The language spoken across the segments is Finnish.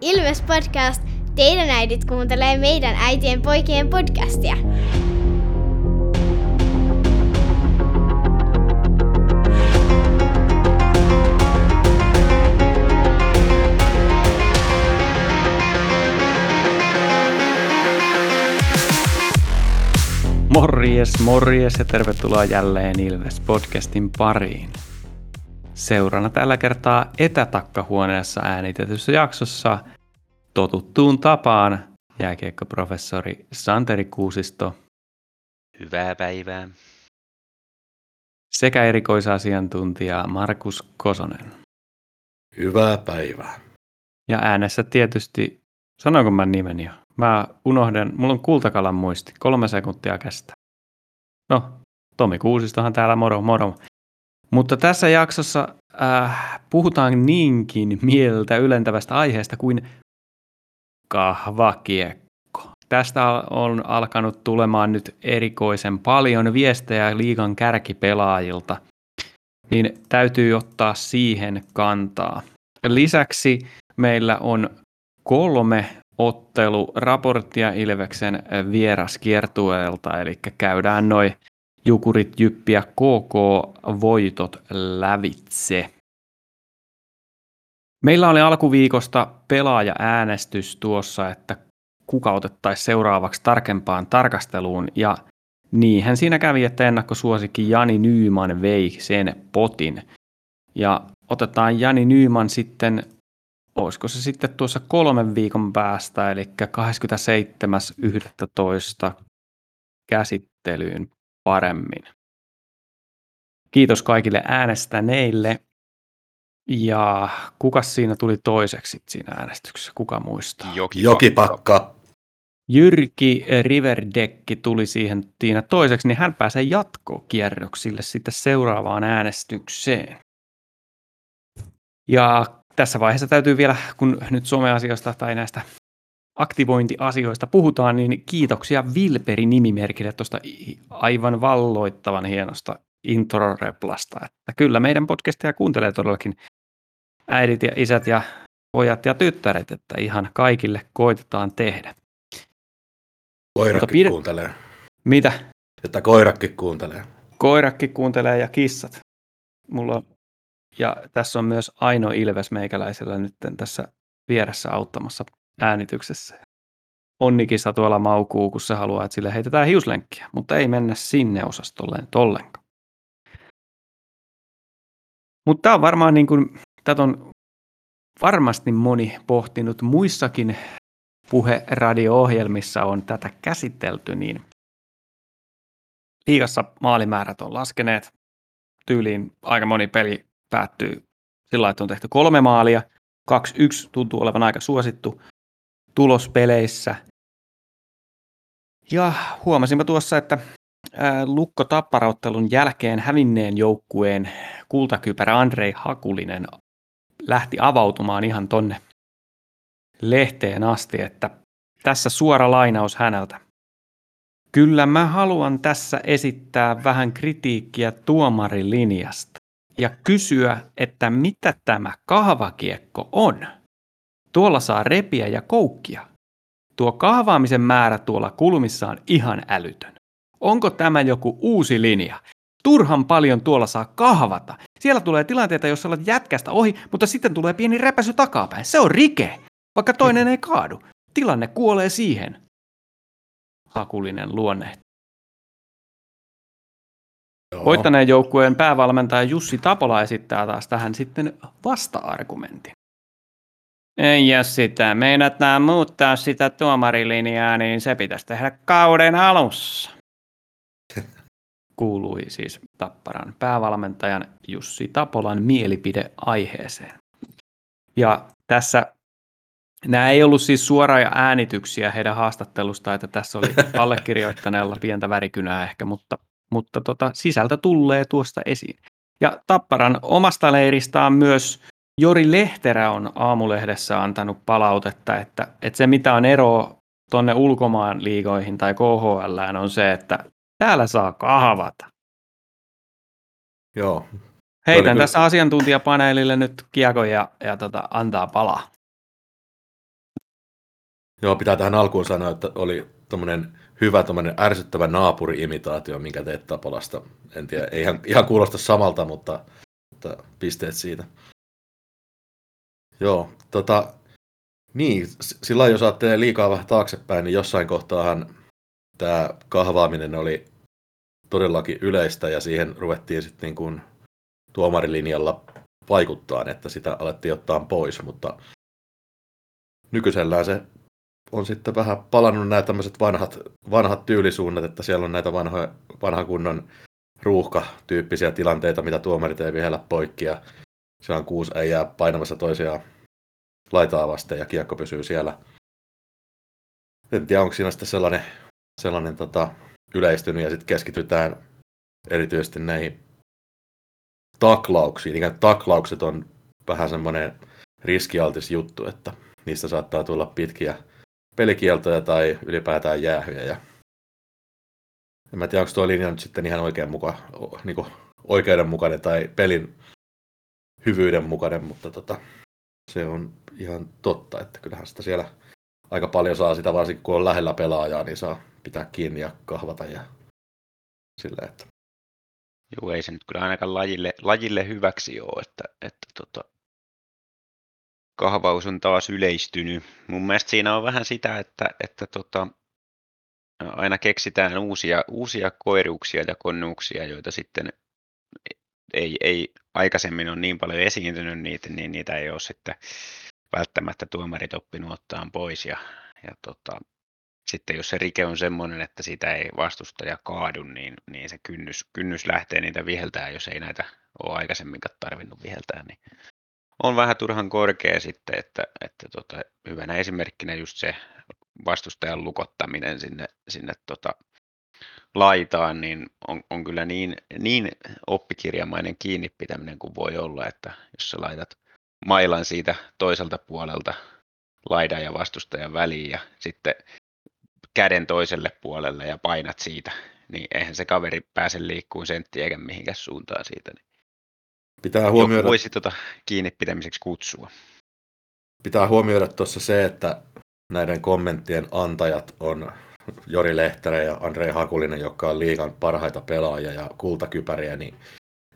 Ilves Podcast. Teidän äidit kuuntelee meidän äitien poikien podcastia. Morjes, morjes ja tervetuloa jälleen Ilves podcastin pariin. Seurana tällä kertaa etätakkahuoneessa äänitetyssä jaksossa totuttuun tapaan jääkiekkoprofessori Santeri Kuusisto Hyvää päivää. sekä erikoisasiantuntija Markus Kosonen. Hyvää päivää. Ja äänessä tietysti, sanoinko mä nimen jo? Mä unohdan, mulla on kultakalan muisti, kolme sekuntia kestää. No, Tomi Kuusistohan täällä, moro moro. Mutta tässä jaksossa äh, puhutaan niinkin mieltä ylentävästä aiheesta kuin kahvakiekko. Tästä on alkanut tulemaan nyt erikoisen paljon viestejä liigan kärkipelaajilta, niin täytyy ottaa siihen kantaa. Lisäksi meillä on kolme otteluraporttia Ilveksen vieraskiertueelta, eli käydään noin Jukurit, Jyppi ja KK voitot lävitse. Meillä oli alkuviikosta pelaaja-äänestys tuossa, että kuka otettaisiin seuraavaksi tarkempaan tarkasteluun, ja niinhän siinä kävi, että ennakkosuosikki Jani Nyyman vei sen potin. Ja otetaan Jani Nyyman sitten, olisiko se sitten tuossa kolmen viikon päästä, eli 27.11. käsittelyyn paremmin. Kiitos kaikille äänestäneille. Ja kuka siinä tuli toiseksi siinä äänestyksessä? Kuka muistaa? Joki Jokipakka. Jyrki Riverdekki tuli siihen siinä toiseksi, niin hän pääsee jatkokierroksille sitten seuraavaan äänestykseen. Ja tässä vaiheessa täytyy vielä, kun nyt someasioista tai näistä aktivointiasioista puhutaan, niin kiitoksia Vilperi nimimerkille tuosta aivan valloittavan hienosta introreplasta. Että kyllä meidän podcastia kuuntelee todellakin äidit ja isät ja pojat ja tyttäret, että ihan kaikille koitetaan tehdä. Koirakki pide- kuuntelee. Mitä? Että koirakki kuuntelee. Koirakki kuuntelee ja kissat. Mulla on, ja tässä on myös Aino Ilves meikäläisellä nyt tässä vieressä auttamassa äänityksessä. Onnikissa tuolla maukuu, kun se haluaa, että sille heitetään hiuslenkkiä, mutta ei mennä sinne osastolle nyt ollenkaan. Mutta tämä on varmaan niin kuin, tätä on varmasti moni pohtinut muissakin puheradio-ohjelmissa on tätä käsitelty, niin liigassa maalimäärät on laskeneet. Tyyliin aika moni peli päättyy sillä että on tehty kolme maalia. 2-1 tuntuu olevan aika suosittu tulospeleissä. Ja huomasinpa tuossa, että Lukko Tapparauttelun jälkeen hävinneen joukkueen kultakypärä Andrei Hakulinen lähti avautumaan ihan tonne lehteen asti, että tässä suora lainaus häneltä. Kyllä mä haluan tässä esittää vähän kritiikkiä tuomarilinjasta ja kysyä, että mitä tämä kahvakiekko on. Tuolla saa repiä ja koukkia. Tuo kahvaamisen määrä tuolla kulmissa on ihan älytön. Onko tämä joku uusi linja? Turhan paljon tuolla saa kahvata. Siellä tulee tilanteita, jossa olet jätkästä ohi, mutta sitten tulee pieni repäsy takapäin. Se on rike, vaikka toinen ei kaadu. Tilanne kuolee siihen. Hakulinen luonne. Joo. Voittaneen joukkueen päävalmentaja Jussi Tapola esittää taas tähän sitten vasta-argumentin. Ei jos sitä meinataan muuttaa sitä tuomarilinjaa, niin se pitäisi tehdä kauden alussa. Kuului siis Tapparan päävalmentajan Jussi Tapolan mielipide aiheeseen. Ja tässä nämä ei ollut siis suoria äänityksiä heidän haastattelusta, että tässä oli allekirjoittaneella pientä värikynää ehkä, mutta, mutta tota, sisältö tulee tuosta esiin. Ja Tapparan omasta leiristään myös Jori Lehterä on aamulehdessä antanut palautetta, että, että se mitä on ero tuonne ulkomaan liigoihin tai KHL on se, että täällä saa kahvata. Joo. Heitän kyllä- tässä asiantuntijapaneelille nyt kiekon ja, ja tota, antaa palaa. Joo, pitää tähän alkuun sanoa, että oli tommonen hyvä tommonen ärsyttävä naapuri-imitaatio, minkä teet Tapolasta. En tiedä, ei ihan, ihan kuulosta samalta, mutta, mutta pisteet siitä. Joo, tota, niin, sillä jos ajattelee liikaa vähän taaksepäin, niin jossain kohtaahan tämä kahvaaminen oli todellakin yleistä ja siihen ruvettiin sitten niin kuin tuomarilinjalla vaikuttaa, että sitä alettiin ottaa pois, mutta nykyisellään se on sitten vähän palannut nämä tämmöiset vanhat, vanhat tyylisuunnat, että siellä on näitä vanhoja, vanha kunnon ruuhka-tyyppisiä tilanteita, mitä tuomarit ei vihellä poikki ja se on kuusi äijää painamassa toisiaan laitaa vasten ja kiekko pysyy siellä. En tiedä, onko siinä sitten sellainen, sellainen tota, yleistynyt ja sitten keskitytään erityisesti näihin taklauksiin. Ikään taklaukset on vähän semmoinen riskialtis juttu, että niistä saattaa tulla pitkiä pelikieltoja tai ylipäätään jäähyjä. Ja en mä tiedä, onko tuo linja nyt sitten ihan oikein muka, niin oikeudenmukainen tai pelin hyvyyden mukainen, mutta tota, se on ihan totta, että kyllähän sitä siellä aika paljon saa sitä, varsinkin kun on lähellä pelaajaa, niin saa pitää kiinni ja kahvata ja sillä, että Joo, ei se nyt kyllä ainakaan lajille, lajille hyväksi ole, että, että tota, kahvaus on taas yleistynyt. Mun mielestä siinä on vähän sitä, että, että tota, aina keksitään uusia, uusia koiruuksia ja konnuuksia, joita sitten ei, ei aikaisemmin ole niin paljon esiintynyt niitä, niin niitä ei ole sitten välttämättä tuomarit oppinut ottaa pois. Ja, ja tota, sitten jos se rike on semmoinen, että sitä ei vastustaja kaadu, niin, niin se kynnys, kynnys lähtee niitä viheltää, jos ei näitä ole aikaisemminkaan tarvinnut viheltää, niin on vähän turhan korkea sitten, että, että tota, hyvänä esimerkkinä just se vastustajan lukottaminen sinne, sinne tota, laitaan, niin on, on kyllä niin, niin oppikirjamainen kiinni pitäminen kuin voi olla, että jos sä laitat mailan siitä toiselta puolelta laidan ja vastustajan väliin ja sitten käden toiselle puolelle ja painat siitä, niin eihän se kaveri pääse liikkuun sentti eikä mihinkään suuntaan siitä. Niin pitää joku huomioida, voisi tota kiinni pitämiseksi kutsua. pitää huomioida tuossa se, että näiden kommenttien antajat on Jori Lehterä ja Andrei Hakulinen, jotka on liigan parhaita pelaajia ja kultakypäriä, niin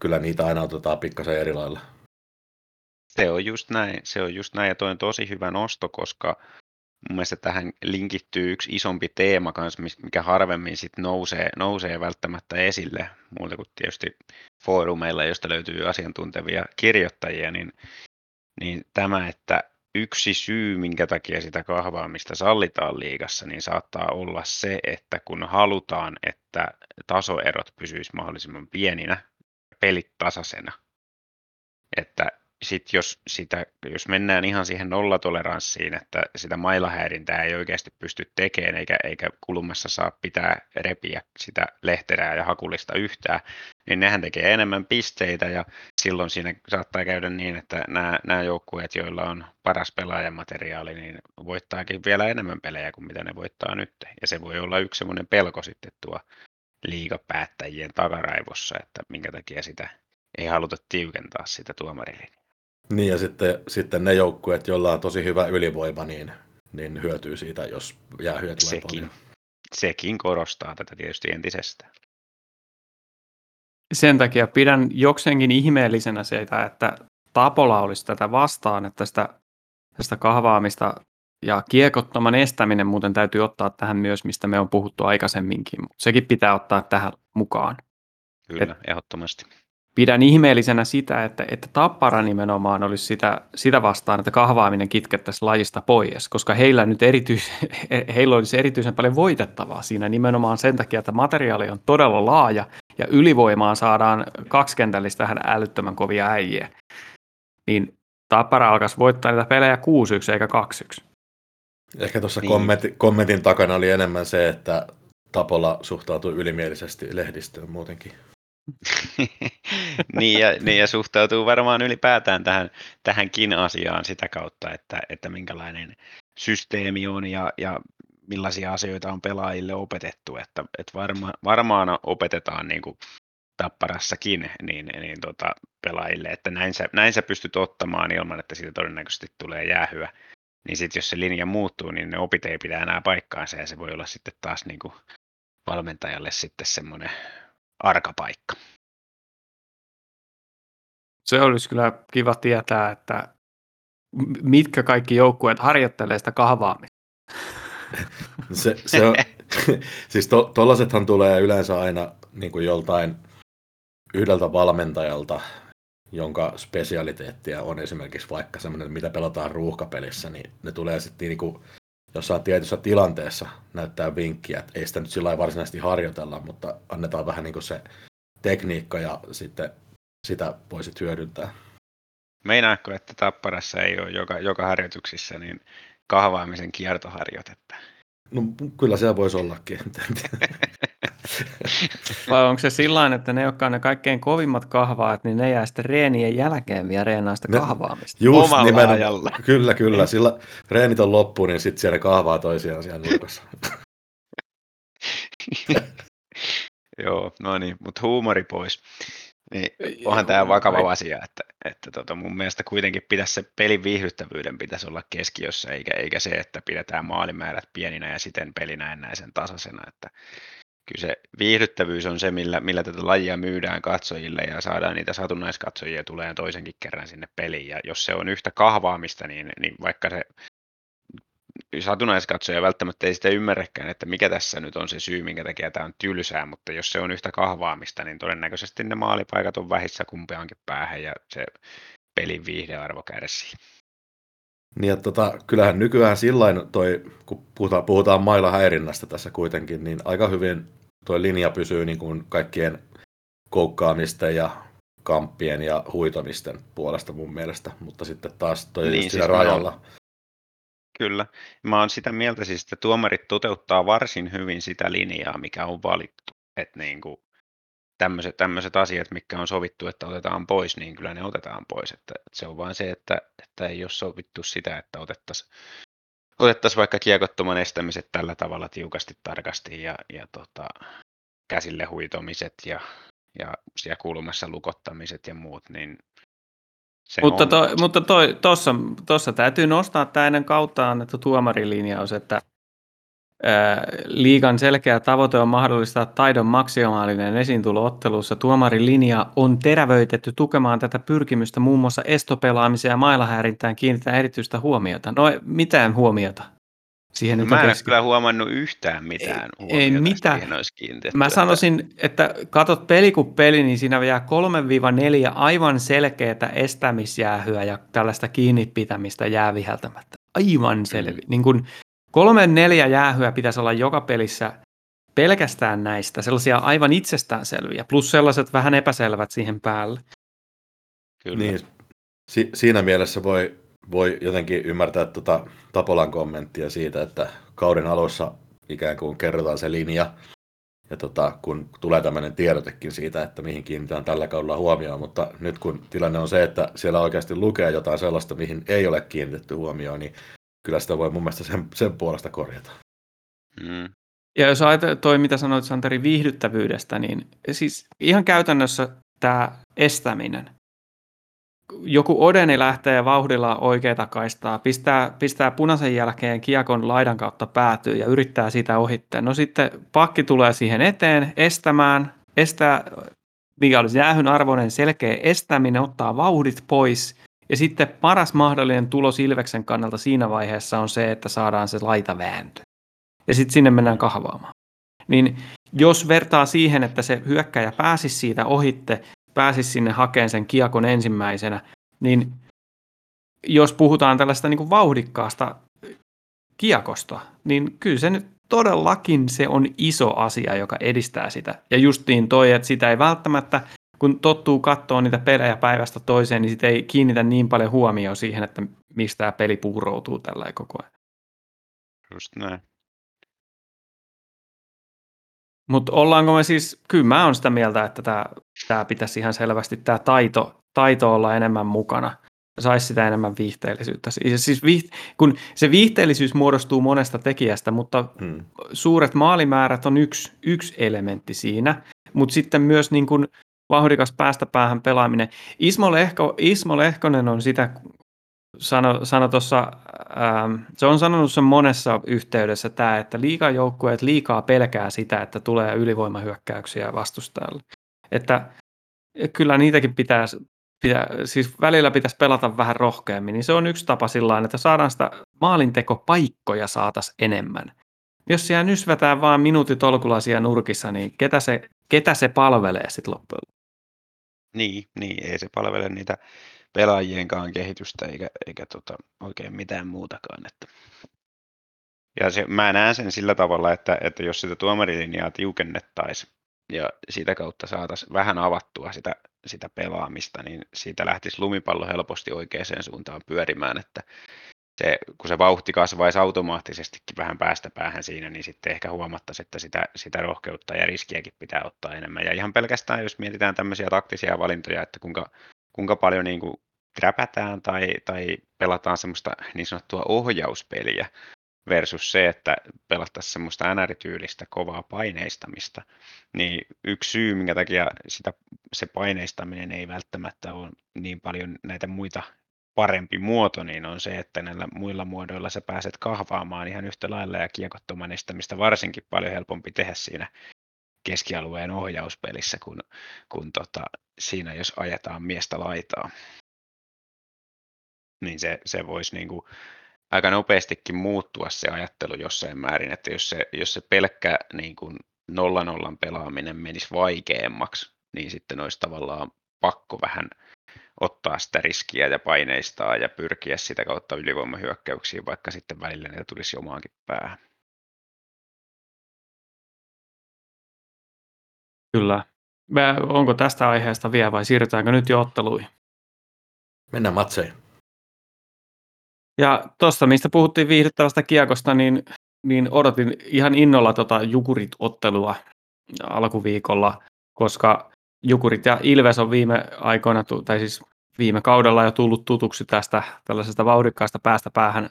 kyllä niitä aina otetaan pikkasen eri lailla. Se on just näin, se on just näin ja toi on tosi hyvä nosto, koska mun mielestä tähän linkittyy yksi isompi teema kanssa, mikä harvemmin sit nousee, nousee välttämättä esille, muuta kuin tietysti foorumeilla, josta löytyy asiantuntevia kirjoittajia, niin, niin tämä, että yksi syy, minkä takia sitä kahvaamista sallitaan liigassa, niin saattaa olla se, että kun halutaan, että tasoerot pysyisivät mahdollisimman pieninä, pelit tasaisena, että sit jos, sitä, jos mennään ihan siihen nollatoleranssiin, että sitä mailahäirintää ei oikeasti pysty tekemään eikä, eikä kulmassa saa pitää repiä sitä lehterää ja hakulista yhtään, niin nehän tekee enemmän pisteitä ja silloin siinä saattaa käydä niin, että nämä, nämä joukkueet, joilla on paras pelaajamateriaali, niin voittaakin vielä enemmän pelejä kuin mitä ne voittaa nyt. Ja se voi olla yksi semmoinen pelko sitten tuo liigapäättäjien takaraivossa, että minkä takia sitä ei haluta tiukentaa sitä tuomarilinjaa. Niin ja sitten, sitten ne joukkueet, joilla on tosi hyvä ylivoima, niin, niin hyötyy siitä, jos jäähyjä tulee Sekin, paljon. sekin korostaa tätä tietysti entisestään. Sen takia pidän jokseenkin ihmeellisenä sitä, että Tapola olisi tätä vastaan, että sitä, tästä kahvaamista ja kiekottoman estäminen muuten täytyy ottaa tähän myös, mistä me on puhuttu aikaisemminkin, mutta sekin pitää ottaa tähän mukaan. Kyllä, Et, ehdottomasti. Pidän ihmeellisenä sitä, että, että Tappara nimenomaan olisi sitä, sitä vastaan, että kahvaaminen kitkettäisiin lajista pois, koska heillä nyt erityis, heillä olisi erityisen paljon voitettavaa siinä nimenomaan sen takia, että materiaali on todella laaja ja ylivoimaan saadaan kaksikentällistä tähän älyttömän kovia äijiä. Niin Tappara alkaisi voittaa niitä pelejä 6-1 eikä 2-1. Ehkä tuossa Niin. kommentti, kommentin takana oli enemmän se, että Tapola suhtautui ylimielisesti lehdistöön muutenkin. niin, ja, niin ja suhtautuu varmaan ylipäätään tähän, tähänkin asiaan sitä kautta, että, että minkälainen systeemi on ja, ja millaisia asioita on pelaajille opetettu, että, että varma, varmaan opetetaan niin kuin tapparassakin niin, niin tota, pelaajille, että näin sä, näin sä pystyt ottamaan ilman, että siitä todennäköisesti tulee jäähyä. niin sitten jos se linja muuttuu, niin ne opit ei pidä enää paikkaansa ja se voi olla sitten taas niin kuin valmentajalle sitten semmoinen arkapaikka. Se olisi kyllä kiva tietää, että mitkä kaikki joukkueet harjoittelee sitä kahvaamista. Se, se on, siis to, tollasethan tulee yleensä aina niin kuin joltain yhdeltä valmentajalta, jonka spesialiteettia on esimerkiksi vaikka semmoinen, mitä pelataan ruuhkapelissä, niin ne tulee sitten niin jossain tietyssä tilanteessa näyttää vinkkiä, että ei sitä nyt sillä varsinaisesti harjoitella, mutta annetaan vähän niin kuin se tekniikka ja sitten sitä voisit hyödyntää. Meinaatko, että Tapparassa ei ole joka, joka harjoituksissa niin kahvaamisen kiertoharjoitetta? No kyllä siellä voisi ollakin. Vai onko se sillä että ne, jotka on ne kaikkein kovimmat kahvaat, niin ne jää sitten reenien jälkeen vielä reenaa sitä kahvaamista? Just Omalla nimenomaan. Ajalla. Kyllä, kyllä. Sillä reenit on loppu, niin sitten siellä kahvaa toisiaan siellä nurkassa. Joo, no niin, mutta huumori pois. Niin, onhan tämä vakava ei. asia, että, että tota, mun mielestä kuitenkin pitäisi se pelin viihdyttävyyden pitäisi olla keskiössä, eikä, eikä se, että pidetään maalimäärät pieninä ja siten peli näennäisen tasaisena. Että kyllä se viihdyttävyys on se, millä, millä tätä lajia myydään katsojille ja saadaan niitä satunnaiskatsojia tulee toisenkin kerran sinne peliin. Ja jos se on yhtä kahvaamista, niin, niin vaikka se satunnaiskatsoja välttämättä ei sitä ymmärräkään, että mikä tässä nyt on se syy, minkä takia tämä on tylsää, mutta jos se on yhtä kahvaamista, niin todennäköisesti ne maalipaikat on vähissä kumpiankin päähän ja se pelin viihdearvo kärsii. Niin, että tota, kyllähän nykyään sillain toi, kun puhutaan, puhutaan mailla häirinnästä tässä kuitenkin, niin aika hyvin tuo linja pysyy niin kuin kaikkien koukkaamisten ja kamppien ja huitomisten puolesta mun mielestä, mutta sitten taas toi niin, siis rajalla. On, Kyllä. Mä oon sitä mieltä siis, että tuomarit toteuttaa varsin hyvin sitä linjaa, mikä on valittu. Että niin kuin tämmöiset, tämmöiset asiat, mitkä on sovittu, että otetaan pois, niin kyllä ne otetaan pois. Että, että se on vain se, että, että ei ole sovittu sitä, että otettaisiin otettaisiin vaikka kiekottoman estämiset tällä tavalla tiukasti tarkasti ja, ja tota, käsille huitomiset ja, ja siellä kulmassa lukottamiset ja muut, niin se mutta, to, mutta toi, tossa, tossa täytyy nostaa tämä ennen kautta annettu tuomarilinjaus, että ää, liigan selkeä tavoite on mahdollistaa taidon maksimaalinen esiintulo ottelussa. Tuomarilinja on terävöitetty tukemaan tätä pyrkimystä muun muassa estopelaamiseen ja mailahäirintään kiinnitetään erityistä huomiota. No mitään huomiota. Siihen no, mä en keski... kyllä huomannut yhtään mitään ei, ei mitään. Mä sanoisin, että katot peli kuin peli, niin siinä jää 3-4 aivan selkeää estämisjäähyä ja tällaista kiinni pitämistä jää viheltämättä. Aivan selvi. Mm. Niin kun kolme neljä jäähyä pitäisi olla joka pelissä pelkästään näistä, sellaisia aivan itsestäänselviä, plus sellaiset vähän epäselvät siihen päälle. Kyllä. Niin, si- siinä mielessä voi voi jotenkin ymmärtää tuota Tapolan kommenttia siitä, että kauden alussa ikään kuin kerrotaan se linja, ja tota, kun tulee tämmöinen tiedotekin siitä, että mihin kiinnitetään tällä kaudella huomioon, mutta nyt kun tilanne on se, että siellä oikeasti lukee jotain sellaista, mihin ei ole kiinnitetty huomioon, niin kyllä sitä voi mun mielestä sen, sen puolesta korjata. Mm. Ja jos ajatellaan toi, mitä sanoit Santeri viihdyttävyydestä, niin siis ihan käytännössä tämä estäminen, joku Odeni lähtee vauhdilla oikeita kaistaa, pistää, pistää punaisen jälkeen kiekon laidan kautta päätyy ja yrittää sitä ohittaa. No sitten pakki tulee siihen eteen estämään, estää, mikä olisi jäähyn arvoinen selkeä estäminen, ottaa vauhdit pois. Ja sitten paras mahdollinen tulos Ilveksen kannalta siinä vaiheessa on se, että saadaan se laita vääntö. Ja sitten sinne mennään kahvaamaan. Niin jos vertaa siihen, että se hyökkäjä pääsisi siitä ohitte, pääsisi sinne hakemaan sen kiekon ensimmäisenä, niin jos puhutaan tällaista niin kuin vauhdikkaasta kiekosta, niin kyllä se nyt todellakin se on iso asia, joka edistää sitä. Ja justiin toi, että sitä ei välttämättä, kun tottuu katsoa niitä pelejä päivästä toiseen, niin sitä ei kiinnitä niin paljon huomioon siihen, että mistä tämä peli puuroutuu tällä koko ajan. Just näin. Mutta ollaanko me siis, kyllä mä oon sitä mieltä, että tämä, tämä pitäisi ihan selvästi tämä taito, taito olla enemmän mukana. Saisi sitä enemmän viihteellisyyttä. Siis viiht, kun se viihteellisyys muodostuu monesta tekijästä, mutta hmm. suuret maalimäärät on yksi, yksi elementti siinä. Mutta sitten myös niin kuin vauhdikas päästä päähän pelaaminen. Ismo, Lehko, Ismo Lehkonen on sitä sano, sano tuossa, ähm, se on sanonut sen monessa yhteydessä tämä, että liikajoukkueet liikaa pelkää sitä, että tulee ylivoimahyökkäyksiä vastustajalle. Että kyllä niitäkin pitää, pitää, siis välillä pitäisi pelata vähän rohkeammin, niin se on yksi tapa sillä että saadaan sitä maalintekopaikkoja saatas enemmän. Jos siellä nysvätään vaan minuutitolkulaisia nurkissa, niin ketä se, ketä se palvelee sitten loppujen Niin, niin, ei se palvele niitä pelaajienkaan kehitystä eikä, eikä tota, oikein mitään muutakaan. Että. Ja se, mä näen sen sillä tavalla, että, että jos sitä tuomarilinjaa tiukennettaisiin ja sitä kautta saataisiin vähän avattua sitä, sitä pelaamista, niin siitä lähtisi lumipallo helposti oikeaan suuntaan pyörimään, että se, kun se vauhti kasvaisi automaattisestikin vähän päästä päähän siinä, niin sitten ehkä huomattaisiin, että sitä, sitä rohkeutta ja riskiäkin pitää ottaa enemmän. Ja ihan pelkästään, jos mietitään tämmöisiä taktisia valintoja, että kuinka, kuinka paljon niin kuin räpätään tai, tai pelataan semmoista niin sanottua ohjauspeliä versus se, että pelattaisiin semmoista NR-tyylistä kovaa paineistamista, niin yksi syy, minkä takia sitä, se paineistaminen ei välttämättä ole niin paljon näitä muita parempi muoto, niin on se, että näillä muilla muodoilla sä pääset kahvaamaan ihan yhtä lailla ja kiekottoman estämistä varsinkin paljon helpompi tehdä siinä keskialueen ohjauspelissä kuin, kuin tota, siinä, jos ajetaan miestä laitaa. Niin se, se voisi niin kuin aika nopeastikin muuttua se ajattelu jossain määrin, että jos se, jos se pelkkä niin kuin nolla nollan pelaaminen menisi vaikeammaksi, niin sitten olisi tavallaan pakko vähän ottaa sitä riskiä ja paineistaa ja pyrkiä sitä kautta ylivoimahyökkäyksiin, vaikka sitten välillä niitä tulisi omaankin päähän. Kyllä. Onko tästä aiheesta vielä vai siirrytäänkö nyt jo otteluihin? Mennään matseihin. Ja tuosta, mistä puhuttiin viihdyttävästä kiekosta, niin, niin odotin ihan innolla tota Jukurit-ottelua alkuviikolla, koska Jukurit ja Ilves on viime aikoina, tai siis viime kaudella jo tullut tutuksi tästä tällaisesta vauhdikkaasta päästä päähän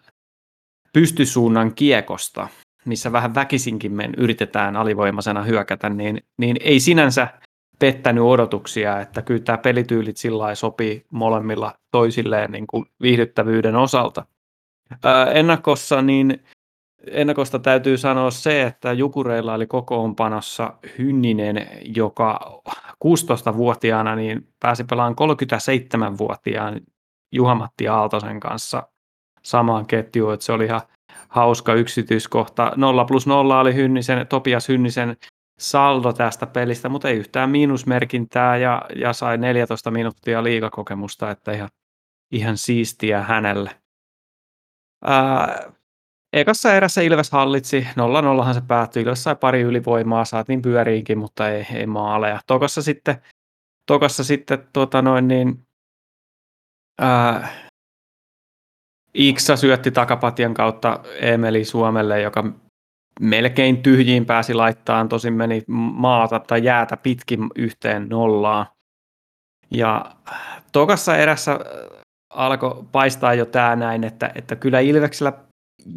pystysuunnan kiekosta, missä vähän väkisinkin men yritetään alivoimaisena hyökätä, niin, niin ei sinänsä pettänyt odotuksia, että kyllä tämä pelityylit sillä sopii molemmilla toisilleen niin kuin viihdyttävyyden osalta. Ennakossa niin ennakosta täytyy sanoa se, että Jukureilla oli kokoonpanossa Hynninen, joka 16-vuotiaana niin pääsi pelaamaan 37-vuotiaan Juhamatti Aaltosen kanssa samaan ketjuun, että se oli ihan hauska yksityiskohta. 0 plus 0 oli Hynnisen, Topias Hynnisen saldo tästä pelistä, mutta ei yhtään miinusmerkintää ja, ja sai 14 minuuttia liikakokemusta, että ihan, ihan siistiä hänelle. Ää, ekassa erässä Ilves hallitsi, 0-0han se päättyi, Ilves sai pari ylivoimaa, saatiin pyöriinkin, mutta ei, ei maaleja. Tokassa sitten, tokassa sitten tota noin niin, ää, Iksa syötti takapatjan kautta Emeli Suomelle, joka melkein tyhjiin pääsi laittaa, tosin meni maata tai jäätä pitkin yhteen nollaan. Ja tokassa erässä alkoi paistaa jo tämä näin, että, että kyllä Ilveksellä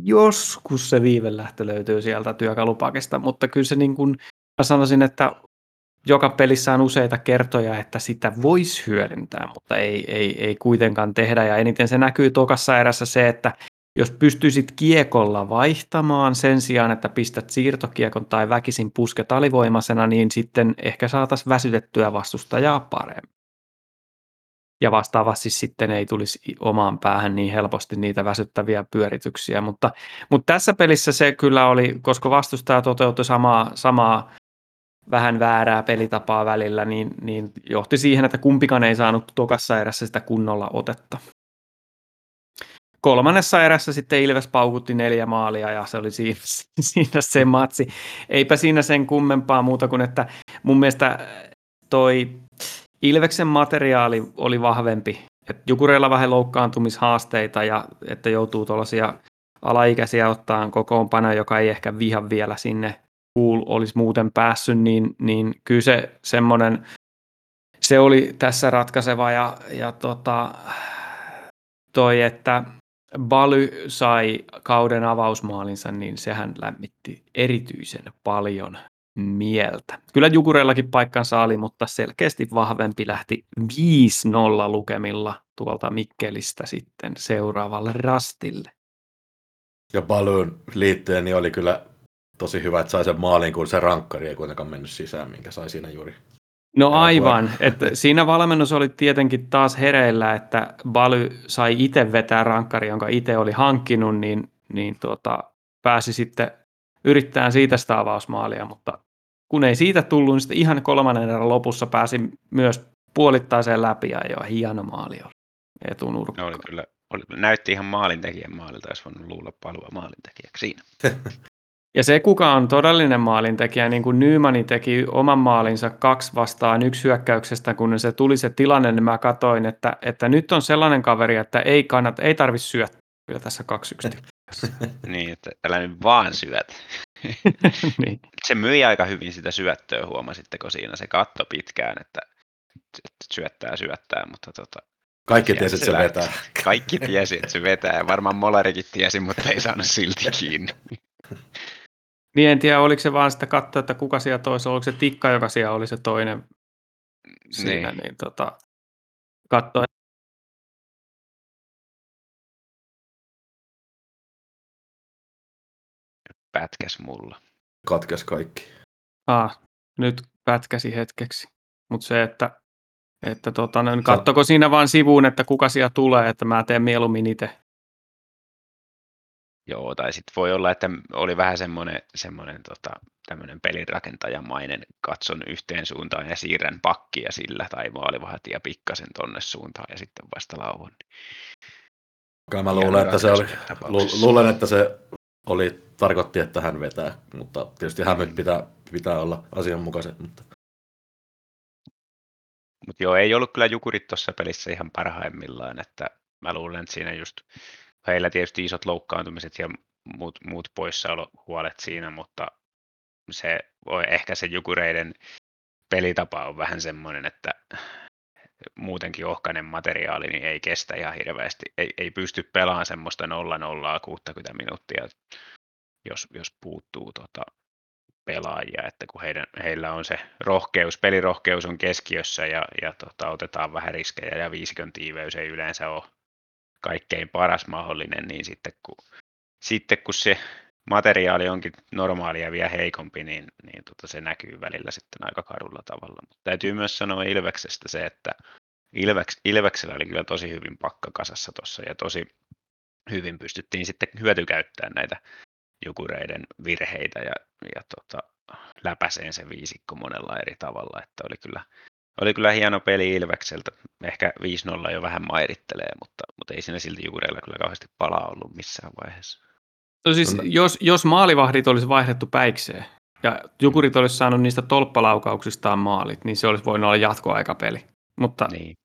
joskus se viivelähtö löytyy sieltä työkalupakista, mutta kyllä se niin kuin, mä sanoisin, että joka pelissä on useita kertoja, että sitä voisi hyödyntää, mutta ei, ei, ei kuitenkaan tehdä. Ja eniten se näkyy tokassa erässä se, että jos pystyisit kiekolla vaihtamaan sen sijaan, että pistät siirtokiekon tai väkisin pusket alivoimasena, niin sitten ehkä saataisiin väsytettyä vastustajaa paremmin ja vastaavasti sitten ei tulisi omaan päähän niin helposti niitä väsyttäviä pyörityksiä. Mutta, mutta tässä pelissä se kyllä oli, koska vastustaja toteutui samaa, samaa vähän väärää pelitapaa välillä, niin, niin johti siihen, että kumpikaan ei saanut tokassa erässä sitä kunnolla otetta. Kolmannessa erässä sitten Ilves paukutti neljä maalia ja se oli siinä, siinä se matsi. Eipä siinä sen kummempaa muuta kuin, että mun mielestä toi Ilveksen materiaali oli vahvempi. Et Jukureilla vähän loukkaantumishaasteita ja että joutuu tuollaisia alaikäisiä ottaan kokoonpanoja, joka ei ehkä viha vielä sinne cool olisi muuten päässyt, niin, niin kyllä se semmoinen, se oli tässä ratkaiseva ja, ja tota, toi, että Baly sai kauden avausmaalinsa, niin sehän lämmitti erityisen paljon mieltä. Kyllä Jukureillakin paikkansa oli, mutta selkeästi vahvempi lähti 5-0 lukemilla tuolta Mikkelistä sitten seuraavalle rastille. Ja Balloon liittyen niin oli kyllä tosi hyvä, että sai sen maalin, kun se rankkari ei kuitenkaan mennyt sisään, minkä sai siinä juuri. No aivan, että siinä valmennus oli tietenkin taas hereillä, että Baly sai itse vetää rankkari, jonka itse oli hankkinut, niin, niin tuota, pääsi sitten yrittämään siitä sitä avausmaalia, mutta kun ei siitä tullut, niin sitten ihan kolmannen erän lopussa pääsi myös puolittaiseen läpi ja jo hieno maali oli etunurkkaan. No oli kyllä, oli, näytti ihan maalintekijän maalilta, jos voinut luulla palua maalintekijäksi siinä. Ja se, kuka on todellinen maalintekijä, niin kuin Nymani teki oman maalinsa kaksi vastaan yksi hyökkäyksestä, kun se tuli se tilanne, niin mä katsoin, että, että nyt on sellainen kaveri, että ei kannata, ei tarvi syöttää kyllä tässä kaksi yksi. niin, että älä nyt vaan syöt. niin. Se myi aika hyvin sitä syöttöä, huomasitteko siinä, se katto pitkään, että, että syöttää syöttää, mutta tota, kaikki tiesi, että se, se vetää. Kaikki tiesi, että se vetää. Varmaan Molarikin tiesi, mutta ei saanut silti kiinni. Niin en tiedä, oliko se vaan sitä katsoa, että kuka siellä toisella, oliko se Tikka, joka siellä oli se toinen siinä, niin, niin tota, katsoa. Pätkäs mulla. Katkes kaikki. Ah, nyt pätkäsi hetkeksi. Mutta se, että, että tota, niin kattoko siinä vaan sivuun, että kuka siellä tulee, että mä teen mieluummin itse. Joo, tai sitten voi olla, että oli vähän semmoinen, semmoinen tota, tämmöinen pelirakentajanmainen, katson yhteen suuntaan ja siirrän pakkia sillä, tai maalivahtia pikkasen tonne suuntaan ja sitten vasta lauhon. Kai mä luulen, että se oli, lu, luulen, että se oli, tarkoitti, että hän vetää, mutta tietysti hämyt pitää, pitää olla asianmukaiset. Mutta... Mutta joo, ei ollut kyllä jukurit tuossa pelissä ihan parhaimmillaan, että mä luulen, että siinä just heillä tietysti isot loukkaantumiset ja muut, muut poissaolohuolet siinä, mutta se ehkä se jukureiden pelitapa on vähän semmoinen, että muutenkin ohkainen materiaali niin ei kestä ihan hirveästi. Ei, ei pysty pelaamaan semmoista 0 0 60 minuuttia, jos, jos puuttuu tota, pelaajia, että kun heidän, heillä on se rohkeus, pelirohkeus on keskiössä ja, ja tota, otetaan vähän riskejä ja 50 tiiveys ei yleensä ole kaikkein paras mahdollinen, niin sitten kun, sitten kun se materiaali onkin normaalia vielä heikompi, niin, niin tota se näkyy välillä sitten aika karulla tavalla. Mutta täytyy myös sanoa Ilveksestä se, että Ilveks, Ilveksellä oli kyllä tosi hyvin pakka kasassa tuossa ja tosi hyvin pystyttiin sitten hyötykäyttämään näitä jukureiden virheitä ja, ja tota, läpäseen se viisikko monella eri tavalla, että oli kyllä oli kyllä hieno peli Ilvekseltä. Ehkä 5-0 jo vähän mairittelee, mutta, mutta ei siinä silti Jukureilla kyllä kauheasti palaa ollut missään vaiheessa. No siis, jos, jos maalivahdit olisi vaihdettu päikseen ja Jukurit olisi saanut niistä tolppalaukauksistaan maalit, niin se olisi voinut olla jatkoaikapeli. Mutta niin.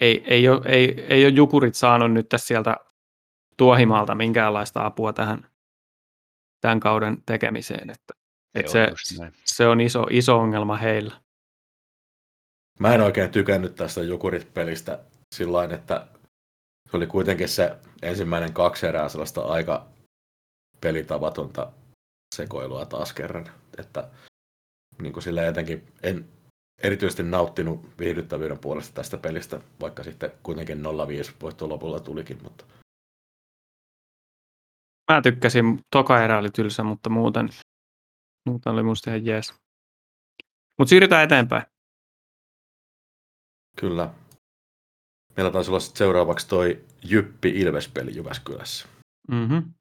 ei, ei, ole, ei, ei ole Jukurit saanut nyt tässä sieltä tuohimaalta minkäänlaista apua tähän tämän kauden tekemiseen. Että, että se, se on iso, iso ongelma heillä. Mä en oikein tykännyt tästä Jukurit-pelistä sillä että se oli kuitenkin se ensimmäinen kaksi erää sellaista aika pelitavatonta sekoilua taas kerran. Että niin kuin sillä jotenkin en erityisesti nauttinut viihdyttävyyden puolesta tästä pelistä, vaikka sitten kuitenkin 0-5 voitto lopulla tulikin. Mutta... Mä tykkäsin, toka erä oli tylsä, mutta muuten, muuten oli musta ihan jees. Mutta siirrytään eteenpäin. Kyllä. Meillä taisi olla seuraavaksi toi Jyppi Ilves-peli Jyväskylässä. Mm-hmm.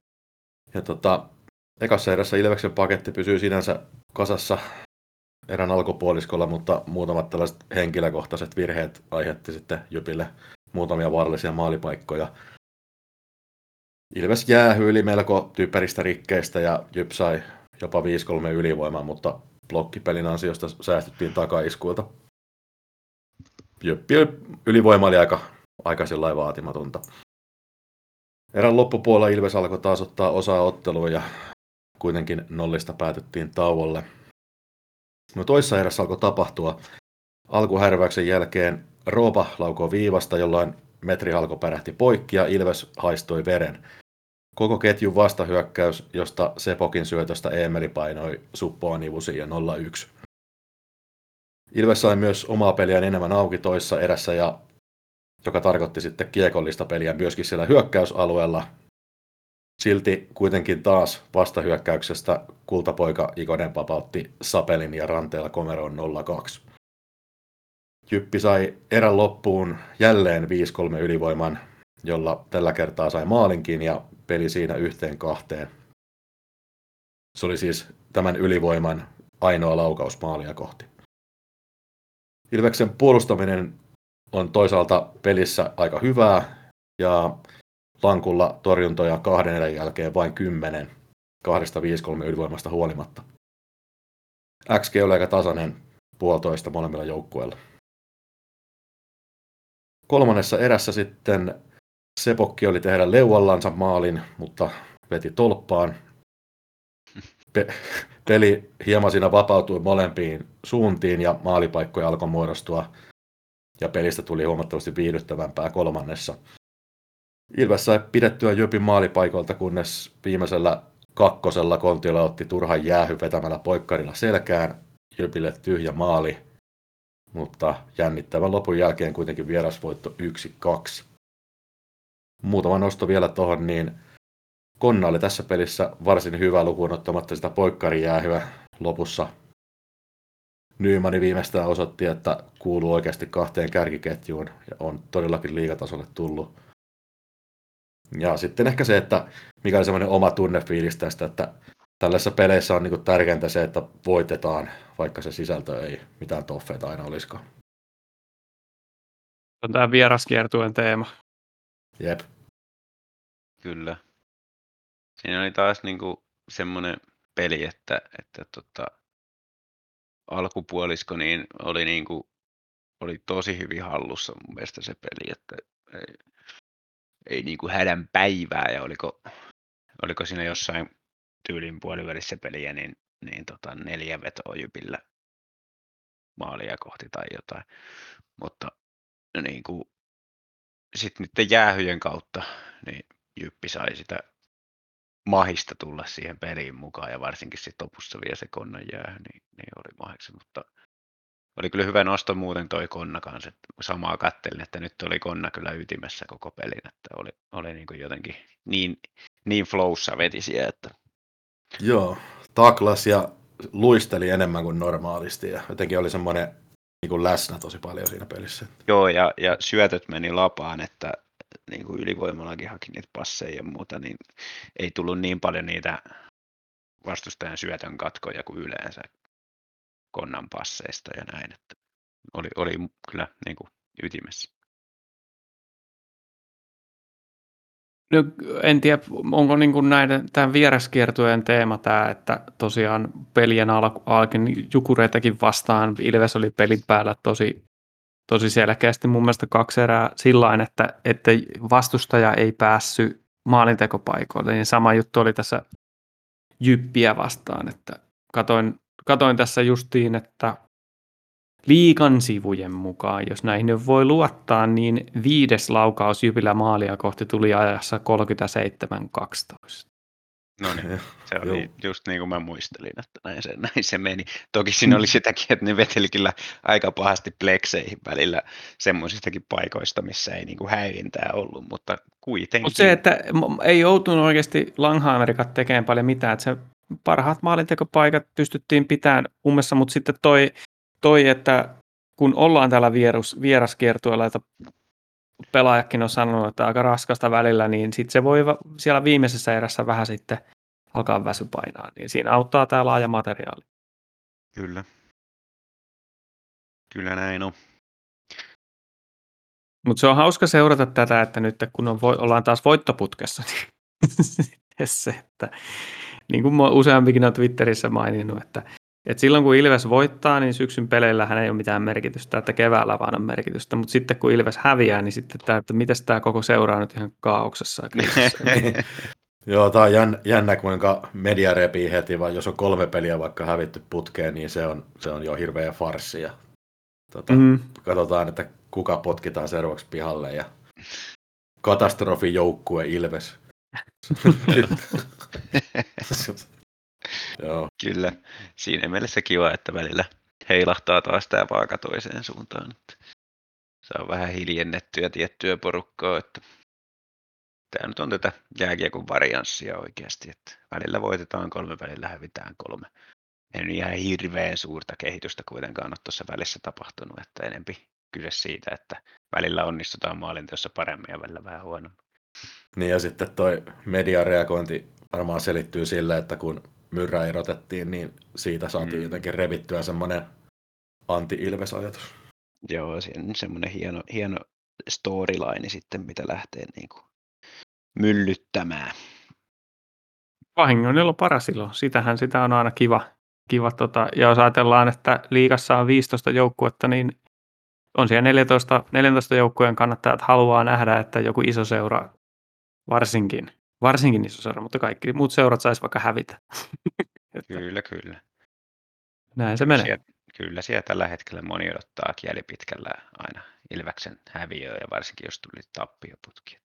Ja tota, ekassa erässä Ilveksen paketti pysyy sinänsä kasassa erän alkupuoliskolla, mutta muutamat tällaiset henkilökohtaiset virheet aiheutti sitten Jypille muutamia vaarallisia maalipaikkoja. Ilves jäähyi melko typeristä rikkeistä ja Jyp sai jopa 5-3 ylivoimaa, mutta blokkipelin ansiosta säästyttiin takaiskuilta. Jyppi ylivoima oli aika, aika vaatimatonta. Erän loppupuolella Ilves alkoi taas ottaa osaa otteluun ja kuitenkin nollista päätettiin tauolle. No toissa erässä alkoi tapahtua. Alkuhärväyksen jälkeen Roopa laukoi viivasta, jolloin metri alkoi pärähti poikki ja Ilves haistoi veren. koko ketjun vastahyökkäys, josta Sepokin syötöstä Eemeli painoi Suppoa nivusi ja 0-1. Ilves sai myös omaa peliään enemmän auki toissa erässä, ja, joka tarkoitti sitten kiekollista peliä myöskin siellä hyökkäysalueella. Silti kuitenkin taas vastahyökkäyksestä kultapoika Ikonen papautti Sapelin ja Ranteella komeroon 0-2. Jyppi sai erän loppuun jälleen 5-3 ylivoiman, jolla tällä kertaa sai maalinkin ja peli siinä yhteen kahteen. Se oli siis tämän ylivoiman ainoa laukaus maalia kohti. Ilveksen puolustaminen on toisaalta pelissä aika hyvää ja Lankulla torjuntoja kahden erän jälkeen vain kymmenen kahdesta 5-3 ylivoimasta huolimatta. XG oli aika tasainen puolitoista molemmilla joukkueilla. Kolmannessa erässä sitten Sepokki oli tehdä leuallansa maalin, mutta veti tolppaan. Pe- peli hieman siinä vapautui molempiin suuntiin ja maalipaikkoja alkoi muodostua pelistä tuli huomattavasti viihdyttävämpää kolmannessa. Ilves sai pidettyä Jypin maalipaikoilta, kunnes viimeisellä kakkosella Kontiola otti turhan jäähy vetämällä poikkarilla selkään. Jypille tyhjä maali, mutta jännittävän lopun jälkeen kuitenkin vierasvoitto 1-2. Muutama nosto vielä tuohon, niin Konna oli tässä pelissä varsin hyvä lukuun ottamatta sitä poikkarijäähyä lopussa. Nymani viimeistään osoitti, että kuuluu oikeasti kahteen kärkiketjuun ja on todellakin liigatasolle tullut. Ja sitten ehkä se, että mikä oli semmoinen oma tunnefiilis tästä, että tällaisissa peleissä on niin tärkeintä se, että voitetaan, vaikka se sisältö ei mitään toffeita aina olisikaan. On tämä vieraskiertueen teema. Jep. Kyllä. Siinä oli taas niinku semmoinen peli, että, että tota, alkupuolisko niin oli, niinku, oli tosi hyvin hallussa mun mielestä se peli, että ei, ei niinku hädän päivää ja oliko, oliko siinä jossain tyylin puolivälissä peliä, niin, niin tota, neljä vetoa Jypillä maalia kohti tai jotain. Mutta niin kuin, sitten niiden jäähyjen kautta niin Jyppi sai sitä mahista tulla siihen peliin mukaan ja varsinkin sitten lopussa vielä se konnan jäähy, niin, niin oli mahiksi, mutta oli kyllä hyvä nosto muuten toi konna kanssa, että samaa kattelin, että nyt oli konna kyllä ytimessä koko pelin, että oli, oli niin kuin jotenkin niin, niin flowssa vetisiä, että Joo, taklas ja luisteli enemmän kuin normaalisti ja jotenkin oli semmoinen niin kuin läsnä tosi paljon siinä pelissä. Joo, ja, ja syötöt meni lapaan, että niin kuin ylivoimallakin haki niitä passeja ja muuta, niin ei tullut niin paljon niitä vastustajan syötön katkoja kuin yleensä konnan passeista ja näin, että oli, oli kyllä niin kuin ytimessä. No, en tiedä, onko niin kuin näiden, tämän vieraskiertueen teema tämä, että tosiaan pelien alku, alkin jukureitakin vastaan Ilves oli pelin päällä tosi, tosi selkeästi mun mielestä kaksi erää sillä että, että vastustaja ei päässyt maalintekopaikoille. Niin sama juttu oli tässä Jyppiä vastaan, että katoin, katoin tässä justiin, että liikan sivujen mukaan, jos näihin voi luottaa, niin viides laukaus Jypillä maalia kohti tuli ajassa 37-12. No niin, se oli Joo. just niin kuin mä muistelin, että näin se, näin se meni. Toki siinä oli sitäkin, että ne veteli kyllä aika pahasti plekseihin välillä semmoisistakin paikoista, missä ei niin kuin häirintää ollut, mutta kuitenkin. Mutta se, että ei joutunut oikeasti Langhammerikat tekemään paljon mitään, että se parhaat maalintekopaikat pystyttiin pitämään ummessa, mutta sitten toi toi, että kun ollaan täällä vierus, vieraskiertueella, että pelaajakin on sanonut, että aika raskasta välillä, niin sitten se voi siellä viimeisessä erässä vähän sitten alkaa väsy painaa, niin siinä auttaa tämä laaja materiaali. Kyllä. Kyllä näin on. Mutta se on hauska seurata tätä, että nyt kun on, ollaan taas voittoputkessa, niin se, että niin kuin useampikin on Twitterissä maininnut, että et silloin kun Ilves voittaa, niin syksyn peleillähän ei ole mitään merkitystä, että keväällä vaan on merkitystä, mutta sitten kun Ilves häviää, niin sitten tämä, että miten tämä koko seuraa nyt ihan kaauksessa. Joo, tämä on jännä, jännä, kuinka media repii heti, vaan jos on kolme peliä vaikka hävitty putkeen, niin se on, se on jo hirveä farssi. Ja, tota, mm. Katsotaan, että kuka potkitaan seuraavaksi pihalle ja katastrofijoukkue Ilves. Joo, Kyllä, siinä mielessä kiva, että välillä heilahtaa taas tämä vaaka toiseen suuntaan. Että saa vähän hiljennettyä tiettyä porukkaa, että tämä nyt on tätä jääkiekon varianssia oikeasti, että välillä voitetaan kolme, välillä hävitään kolme. Ei nyt ihan hirveän suurta kehitystä kuitenkaan ole tuossa välissä tapahtunut, että enempi kyse siitä, että välillä onnistutaan maalinteossa paremmin ja välillä vähän huonommin. Niin ja sitten toi median reagointi varmaan selittyy sille, että kun Myrrä erotettiin, niin siitä saatiin Mm. jotenkin revittyä semmoinen anti-Ilves-ajatus. Joo, siinä on semmoinen hieno, hieno storyline sitten, mitä lähtee niin kuin myllyttämään. Vahingonilla on paras ilo. Sitähän sitä on aina kiva. kiva tota, ja jos ajatellaan, että liigassa on 15 joukkuetta, niin on siellä 14, 14 joukkueen kannattajat haluaa nähdä, että joku iso seura, varsinkin, varsinkin iso seura, mutta kaikki muut seurat saisi vaikka hävitä. Kyllä, kyllä. näin se menee. Kyllä siellä tällä hetkellä moni odottaa kieli pitkällä aina Ilväksen häviöä ja varsinkin jos tuli tappioputki.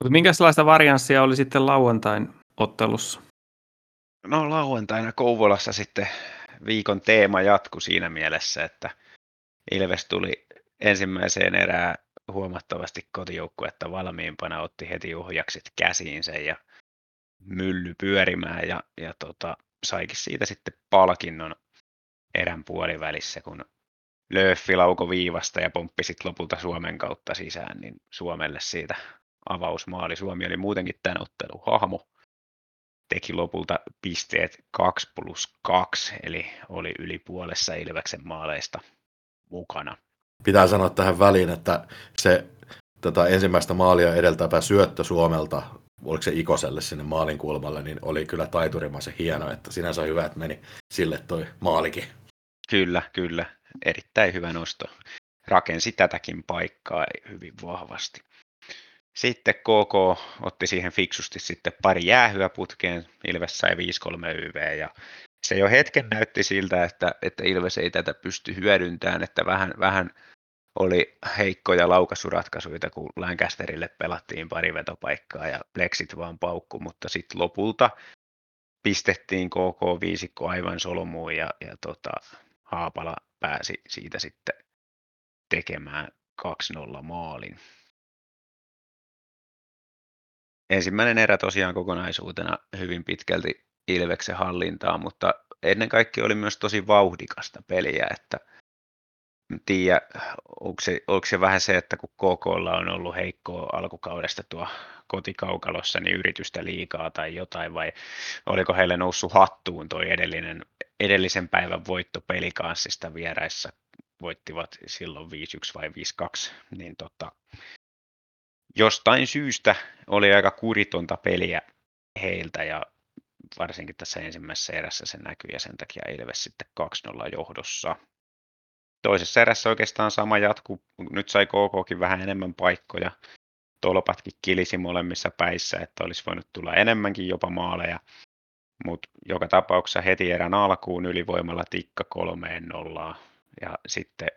Mutta minkälaista varianssia oli sitten lauantain ottelussa? No lauantaina Kouvolassa sitten viikon teema jatku siinä mielessä, että Ilves tuli ensimmäiseen erään huomattavasti kotijoukkuetta valmiimpana, otti heti ohjakset käsiinsä ja mylly pyörimään ja, ja tota, saikin siitä sitten palkinnon erän puolivälissä, kun Löffi lauko viivasta ja pomppi sitten lopulta Suomen kautta sisään, niin Suomelle siitä avausmaali. Suomi oli muutenkin tämän ottelun hahmo teki lopulta pisteet 2 plus 2, eli oli yli puolessa Ilveksen maaleista mukana. Pitää sanoa tähän väliin, että se tota, ensimmäistä maalia edeltävä syöttö Suomelta, oliko se Ikoselle sinne maalin kulmalle, niin oli kyllä taiturimaisen hieno, että sinänsä hyvä, että meni sille toi maalikin. Kyllä, kyllä. Erittäin hyvä nosto. Rakensi tätäkin paikkaa hyvin vahvasti. Sitten KK otti siihen fiksusti sitten pari jäähyä putkeen. Ilves sai 5-3 YV ja se jo hetken näytti siltä, että, että Ilves ei tätä pysty hyödyntämään, että vähän, vähän oli heikkoja laukaisuratkaisuja, kun Lancasterille pelattiin pari vetopaikkaa ja Plexit vaan paukku, mutta sitten lopulta pistettiin KK viisikko aivan solmuun ja, ja tota, Haapala pääsi siitä sitten tekemään 2-0 maalin. Ensimmäinen erä tosiaan kokonaisuutena hyvin pitkälti Ilveksen hallintaa, mutta ennen kaikkea oli myös tosi vauhdikasta peliä, että tiedä, onko se, onko se vähän se, että kun KKlla on ollut heikkoa alkukaudesta tuo kotikaukalossa, niin yritystä liikaa tai jotain, vai oliko heille noussut hattuun tuo edellinen, edellisen päivän voitto pelikanssista vieraissa, voittivat silloin 5-1 vai 5-2, niin tota, jostain syystä oli aika kuritonta peliä heiltä ja varsinkin tässä ensimmäisessä erässä se näkyy ja sen takia Ilves sitten 2-0 johdossa. Toisessa erässä oikeastaan sama jatku. Nyt sai KKkin vähän enemmän paikkoja. Tolpatkin kilisi molemmissa päissä, että olisi voinut tulla enemmänkin jopa maaleja. Mutta joka tapauksessa heti erän alkuun ylivoimalla tikka kolmeen nollaan. Ja sitten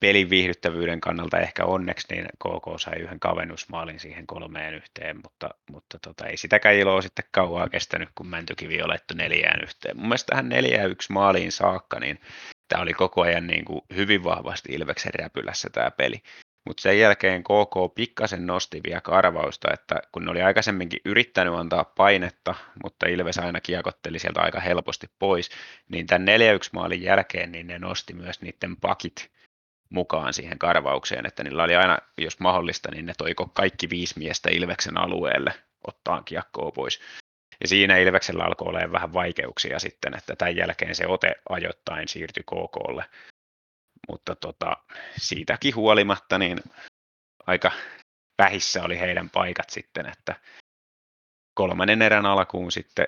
pelin viihdyttävyyden kannalta ehkä onneksi niin KK sai yhden kavennusmaalin siihen kolmeen yhteen, mutta, mutta tota, ei sitäkään iloa sitten kauaa kestänyt, kun Mäntykivi on laittu neljään yhteen. Mun mielestä tähän neljään yksi maaliin saakka, niin tämä oli koko ajan niin kuin hyvin vahvasti Ilveksen räpylässä tämä peli. Mutta sen jälkeen KK pikkasen nosti vielä karvausta, että kun ne oli aikaisemminkin yrittänyt antaa painetta, mutta Ilves aina kiekotteli sieltä aika helposti pois, niin tämän 4-1 maalin jälkeen niin ne nosti myös niiden pakit mukaan siihen karvaukseen, että niillä oli aina, jos mahdollista, niin ne toiko kaikki viisi miestä Ilveksen alueelle ottaa kiekkoa pois. Ja siinä Ilveksellä alkoi olemaan vähän vaikeuksia sitten, että tämän jälkeen se ote ajoittain siirtyi KKlle. Mutta tota, siitäkin huolimatta, niin aika vähissä oli heidän paikat sitten, että kolmannen erän alkuun sitten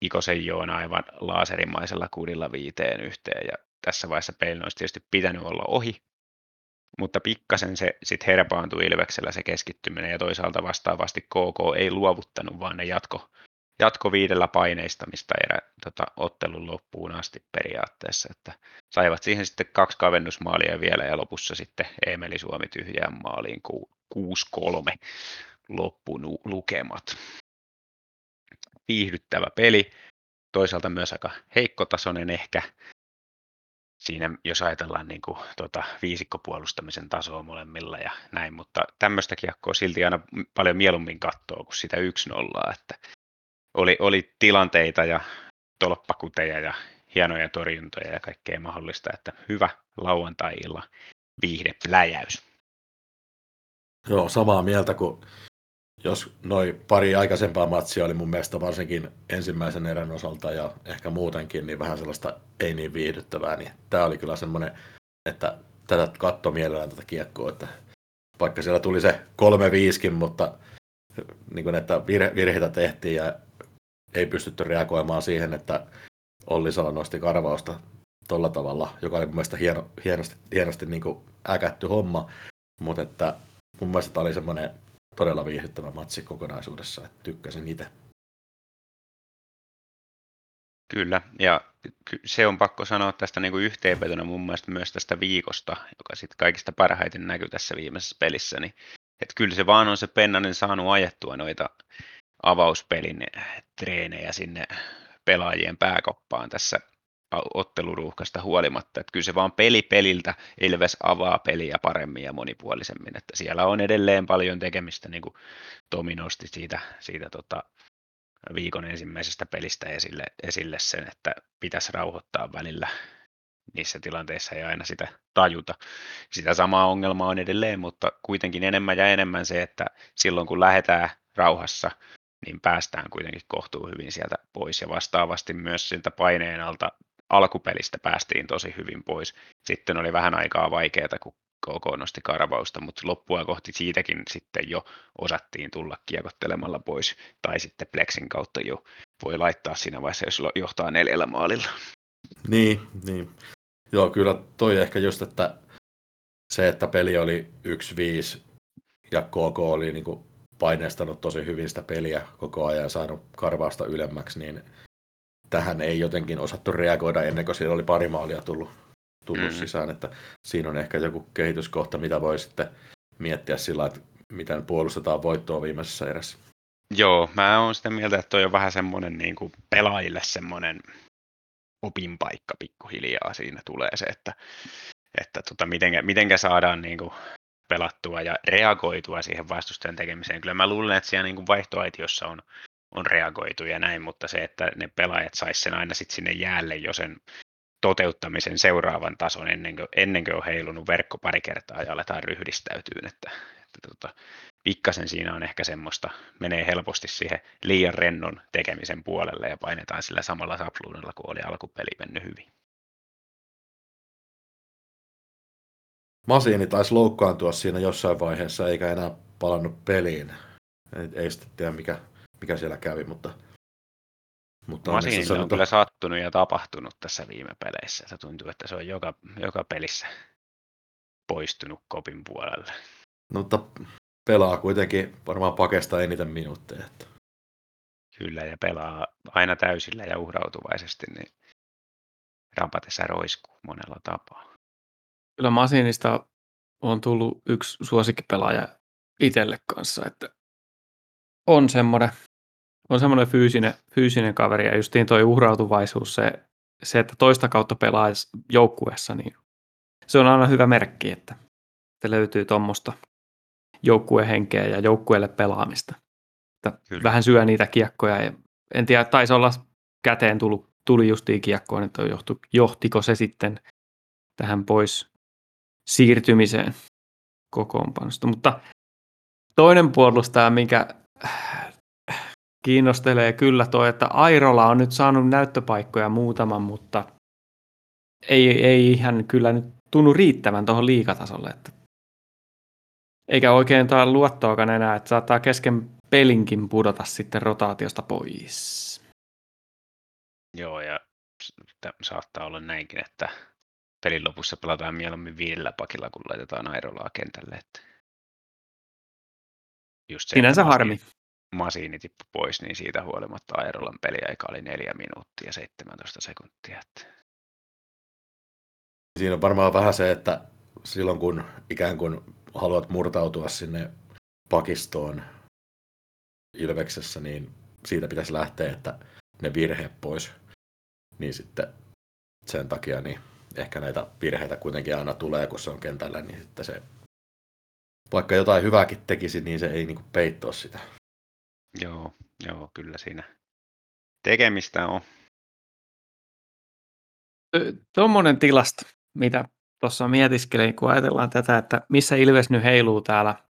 Ikosen Joona aivan laaserimaisella kudilla viiteen yhteen ja tässä vaiheessa peilin olisi tietysti pitänyt olla ohi, mutta pikkasen se sitten herpaantui Ilveksellä se keskittyminen ja toisaalta vastaavasti KK ei luovuttanut, vaan ne jatko, jatko viidellä paineistamista erä, tota, ottelun loppuun asti periaatteessa, että saivat siihen sitten kaksi kavennusmaalia vielä ja lopussa sitten Emeli Suomi tyhjään maaliin 6-3 loppulukemat. Viihdyttävä peli, toisaalta myös aika heikkotasoinen ehkä. Siinä, jos ajatellaan niin kuin, tuota, viisikkopuolustamisen tasoa molemmilla ja näin, mutta tämmöistä kiekkoa silti aina paljon mieluummin katsoo kuin sitä 1-0, että oli, oli tilanteita ja tolppakuteja ja hienoja torjuntoja ja kaikkea mahdollista, että hyvä lauantai-illan viihdepläjäys. Joo, samaa mieltä kuin jos noin pari aikaisempaa matsia oli mun mielestä varsinkin ensimmäisen erän osalta ja ehkä muutenkin, niin vähän sellaista ei niin viihdyttävää, niin tämä oli kyllä semmoinen, että tätä katto mielellään tätä kiekkoa, että vaikka siellä tuli se 3-5, mutta niin kuin, että virheitä tehtiin ja ei pystytty reagoimaan siihen, että Olli Sala nosti karvausta tuolla tavalla, joka oli mun mielestä hieno, hienosti, hienosti niin kuin äkätty homma, mutta että mun mielestä tämä oli semmoinen todella viihdyttävä matsi kokonaisuudessa, että tykkäsin itse. Kyllä, ja se on pakko sanoa tästä niin kuin yhteenvetona mun mielestä myös tästä viikosta, joka sitten kaikista parhaiten näkyy tässä viimeisessä pelissä, niin että kyllä se vaan on se Pennanen saanut ajettua noita avauspelin treenejä sinne pelaajien pääkoppaan tässä otteluruuhkasta huolimatta. Että kyllä se vaan peli peliltä Ilves avaa peliä paremmin ja monipuolisemmin. Että siellä on edelleen paljon tekemistä, niin kuin Tomi nosti siitä, siitä tota, viikon ensimmäisestä pelistä esille, esille sen, että pitäisi rauhoittaa välillä niissä tilanteissa ei aina sitä tajuta. Sitä samaa ongelmaa on edelleen, mutta kuitenkin enemmän ja enemmän se, että silloin kun lähdetään rauhassa, niin päästään kuitenkin kohtuu hyvin sieltä pois. Ja vastaavasti myös siltä paineen alta alkupelistä päästiin tosi hyvin pois. Sitten oli vähän aikaa vaikeaa, kun KK nosti karvausta, mutta loppua kohti siitäkin sitten jo osattiin tulla kiekottelemalla pois, tai sitten Plexin kautta jo voi laittaa siinä vaiheessa, jos johtaa neljällä maalilla. Niin, niin. Joo, kyllä toi ehkä just, että se, että peli oli 1-5 ja KK oli niin kuin paineistanut tosi hyvin sitä peliä koko ajan ja saanut karvausta ylemmäksi, niin tähän ei jotenkin osattu reagoida ennen kuin siellä oli pari maalia tullut, tullut mm. sisään. Että siinä on ehkä joku kehityskohta, mitä voi sitten miettiä sillä, että miten puolustetaan voittoa viimeisessä erässä. Joo, mä oon sitä mieltä, että toi on vähän semmoinen niin kuin pelaajille semmoinen opinpaikka pikkuhiljaa siinä tulee se, että, että tota, mitenkä, mitenkä saadaan niin kuin pelattua ja reagoitua siihen vastustajan tekemiseen. Kyllä mä luulen, että siellä niin kuin vaihtoaitiossa on on reagoitu ja näin, mutta se, että ne pelaajat sais sen aina sitten sinne jäälle jo sen toteuttamisen seuraavan tason ennen kuin, ennen kuin on heilunut verkko pari kertaa ja aletaan ryhdistäytyä, että, että tota, pikkasen siinä on ehkä semmoista, menee helposti siihen liian rennon tekemisen puolelle ja painetaan sillä samalla sapluunalla, kun oli alkupeli mennyt hyvin. Masiini taisi loukkaantua siinä jossain vaiheessa, eikä enää palannut peliin. Ei, ei sitten tiedä, mikä, mikä siellä kävi, mutta... mutta Masiinille on sanotaan... kyllä sattunut ja tapahtunut tässä viime peleissä. Se tuntuu, että se on joka, joka pelissä poistunut kopin puolelle. No, mutta pelaa kuitenkin varmaan pakesta eniten minuutteja. Että... Kyllä, ja pelaa aina täysillä ja uhrautuvaisesti, niin rapatessa roiskuu monella tapaa. Kyllä Masinista on tullut yksi suosikkipelaaja itselle kanssa, että on semmoinen, on semmoinen fyysinen, fyysinen kaveri ja justiin toi uhrautuvaisuus, se, se, että toista kautta pelaisi joukkueessa, niin se on aina hyvä merkki, että, että löytyy tuommoista joukkuehenkeä ja joukkueelle pelaamista. Että vähän syö niitä kiekkoja ja en tiedä, taisi olla käteen tullut, tuli justiin kiekkoon, että johtiko se sitten tähän pois siirtymiseen kokoonpanosta. Mutta toinen puolustaja, mikä kiinnostelee kyllä tuo, että Airola on nyt saanut näyttöpaikkoja muutaman, mutta ei, ei ihan kyllä nyt tunnu riittävän tuohon liikatasolle. Että eikä oikein taa luottoakaan enää, että saattaa kesken pelinkin pudota sitten rotaatiosta pois. Joo, ja saattaa olla näinkin, että pelin lopussa pelataan mieluummin viidellä pakilla, kun laitetaan Airolaa kentälle. Että just se, Sinänsä harmi. Masiini tippui pois, niin siitä huolimatta Airolan peliaika oli neljä minuuttia 17 sekuntia. Että... Siinä on varmaan vähän se, että silloin kun ikään kuin haluat murtautua sinne pakistoon Ilveksessä, niin siitä pitäisi lähteä, että ne virheet pois. Niin sitten sen takia niin ehkä näitä virheitä kuitenkin aina tulee, kun se on kentällä, niin sitten se, vaikka jotain hyvääkin tekisi, niin se ei niin peittoa sitä. Joo, joo, kyllä siinä tekemistä on. Tuommoinen tilasto, mitä tuossa mietiskelin, kun ajatellaan tätä, että missä Ilves nyt heiluu täällä.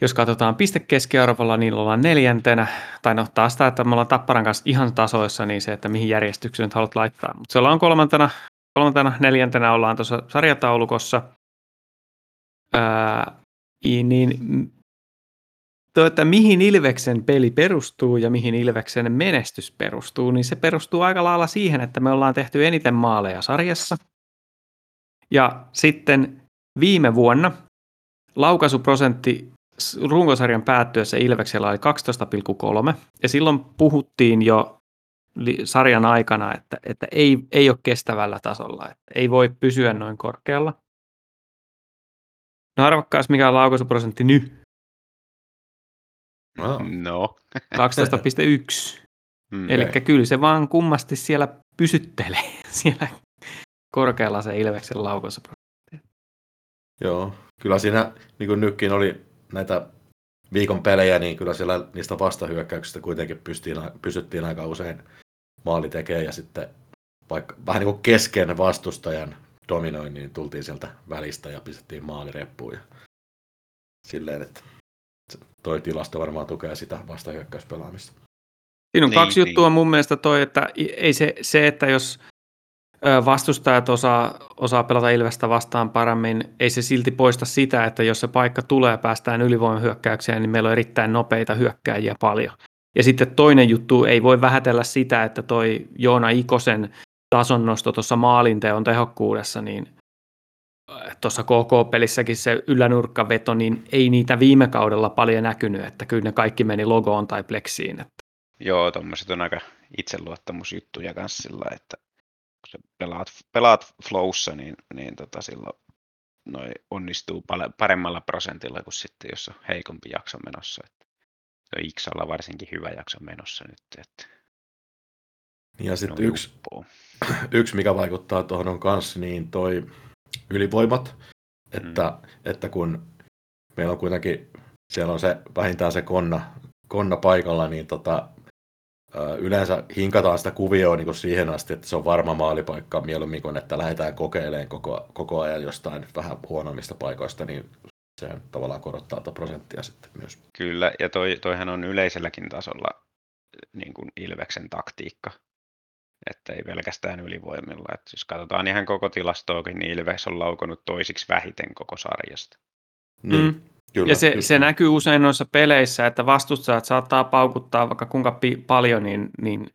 Jos katsotaan pistekeskiarvolla, niin ollaan neljäntenä, tai no taas tämä, että me ollaan Tapparan kanssa ihan tasoissa, niin se, että mihin järjestykseen nyt haluat laittaa. Mutta se ollaan kolmantena, kolmantena, neljäntenä ollaan tuossa sarjataulukossa. Ää, niin tuo, että mihin Ilveksen peli perustuu ja mihin Ilveksen menestys perustuu, niin se perustuu aika lailla siihen, että me ollaan tehty eniten maaleja sarjassa. Ja sitten viime vuonna laukaisuprosentti runkosarjan päättyessä Ilveksellä oli 12,3, ja silloin puhuttiin jo sarjan aikana, että, että ei, ei ole kestävällä tasolla, että ei voi pysyä noin korkealla. No arvokkaas, mikä on laukaisuprosentti nyt? No. no. 12,1. Mm, Eli kyllä se vaan kummasti siellä pysyttelee siellä korkealla se Ilveksen laukaisuprosentti. Joo, kyllä siinä niin kuin nytkin oli näitä viikon pelejä, niin kyllä siellä niistä vastahyökkäyksistä kuitenkin pystyttiin, pysyttiin aika usein maali tekemään ja sitten vaikka vähän niin kuin kesken vastustajan dominoin, niin tultiin sieltä välistä ja pistettiin maalireppuun. Ja silleen, että toi tilasto varmaan tukee sitä vastahyökkäyspelaamista. Siinä on niin, kaksi niin. juttua mun mielestä toi, että ei se, se että jos vastustajat osaa, osaa pelata Ilvestä vastaan paremmin, ei se silti poista sitä, että jos se paikka tulee päästään ylivoimahyökkäykseen, niin meillä on erittäin nopeita hyökkääjiä paljon. Ja sitten toinen juttu, ei voi vähätellä sitä, että toi Joona Ikosen tasonnosto tuossa maalinteon tehokkuudessa, niin tuossa KK-pelissäkin se ylänurkkaveto, niin ei niitä viime kaudella paljon näkynyt, että kyllä ne kaikki meni logoon tai pleksiin. Että. Joo, tuommoiset on aika itseluottamusjuttuja kanssa sillä, että kun sä pelaat, pelaat flowssa, niin, niin tota silloin noi onnistuu paremmalla prosentilla kuin sitten, jos on heikompi jakso menossa. Että Xalla varsinkin hyvä jakso menossa nyt. Että ja sitten yksi, yksi, mikä vaikuttaa tuohon on kanssa, niin toi ylivoimat, että, mm. että kun meillä on kuitenkin, siellä on se vähintään se konna, konna paikalla, niin tota, yleensä hinkataan sitä kuvioa niin kuin siihen asti, että se on varma maalipaikka mieluummin kuin, että lähdetään kokeilemaan koko, koko ajan jostain vähän huonommista paikoista, niin se tavallaan korottaa tuota prosenttia sitten myös. Kyllä, ja toi, toihan on yleiselläkin tasolla niin kuin Ilveksen taktiikka, että ei pelkästään ylivoimilla. Että jos katsotaan ihan koko tilastoakin, niin Ilves on laukonut toisiksi vähiten koko sarjasta. Niin. Mm. Kyllä, ja se, se näkyy usein noissa peleissä, että vastustajat saattaa paukuttaa vaikka kuinka pi- paljon niin, niin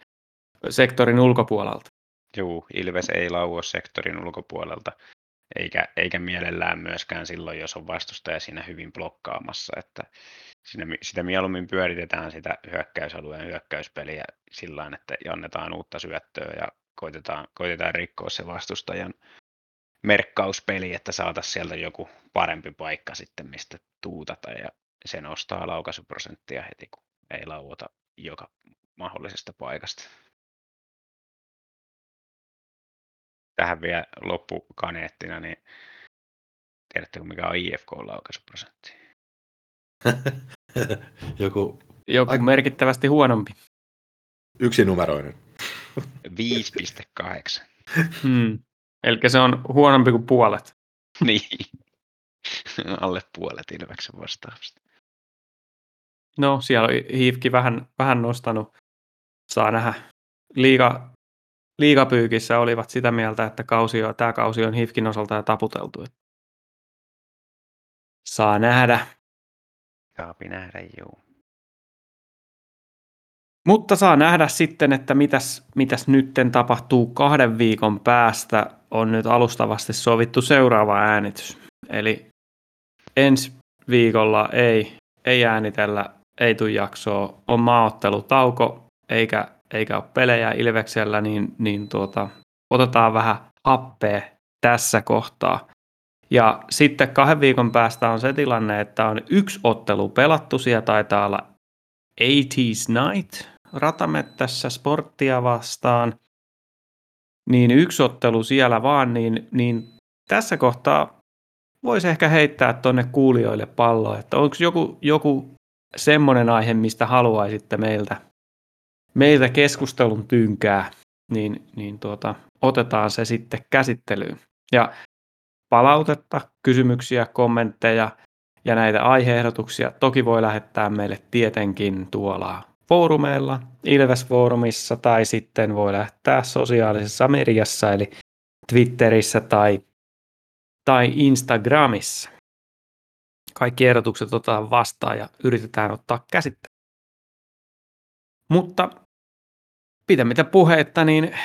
sektorin ulkopuolelta. Joo, Ilves ei laua sektorin ulkopuolelta, eikä, eikä mielellään myöskään silloin, jos on vastustaja siinä hyvin blokkaamassa, että siinä, sitä mieluummin pyöritetään sitä hyökkäysalueen hyökkäyspeliä sillä että annetaan uutta syöttöä ja koitetaan, koitetaan rikkoa se vastustajan merkkauspeli, että saataisiin sieltä joku parempi paikka sitten, mistä tuutata ja se nostaa laukaisuprosenttia heti, kun ei lauota joka mahdollisesta paikasta. Tähän vielä loppukaneettina, niin tiedättekö mikä on IFK-laukaisuprosentti? Joku, Joku Ai... merkittävästi huonompi. Yksinumeroinen. 5,8. Hmm. Eli se on huonompi kuin puolet. niin. Alle puolet Ilveksen vastaavasta. No, siellä on Hiivki vähän, vähän nostanut. Saa nähdä. Liiga, liigapyykissä olivat sitä mieltä, että kausi on, tämä kausi on Hiivkin osalta jo taputeltu. Saa nähdä. Saapi nähdä, joo. Mutta saa nähdä sitten, että mitäs, mitäs nytten tapahtuu kahden viikon päästä. On nyt alustavasti sovittu seuraava äänitys. Eli ensi viikolla ei, ei äänitellä, ei tule jaksoa. On maaottelutauko, eikä, eikä ole pelejä Ilveksellä, niin, niin tuota, otetaan vähän happea tässä kohtaa. Ja sitten kahden viikon päästä on se tilanne, että on yksi ottelu pelattu. Siellä taitaa olla 80s Night ratamettässä sporttia vastaan. Niin yksi ottelu siellä vaan, niin, niin tässä kohtaa voisi ehkä heittää tuonne kuulijoille palloa, että onko joku, joku semmoinen aihe, mistä haluaisitte meiltä, meiltä keskustelun tynkää, niin, niin tuota, otetaan se sitten käsittelyyn. Ja palautetta, kysymyksiä, kommentteja ja näitä aiheehdotuksia toki voi lähettää meille tietenkin tuolla foorumeilla, Ilves-foorumissa tai sitten voi lähettää sosiaalisessa mediassa eli Twitterissä tai, tai Instagramissa. Kaikki ehdotukset otetaan vastaan ja yritetään ottaa käsittelyyn. Mutta pitämättä puhetta, niin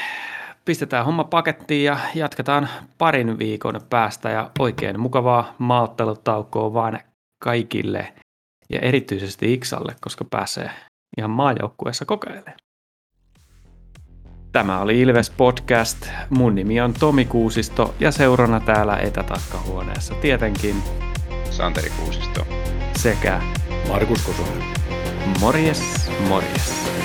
pistetään homma pakettiin ja jatketaan parin viikon päästä ja oikein mukavaa maattelutaukoa vaan kaikille ja erityisesti Iksalle, koska pääsee ihan maajoukkueessa kokeilemaan. Tämä oli Ilves Podcast. Mun nimi on Tomi Kuusisto ja seurana täällä etätakkahuoneessa tietenkin Santeri Kuusisto. sekä Markus Kosonen. morjes, morjes.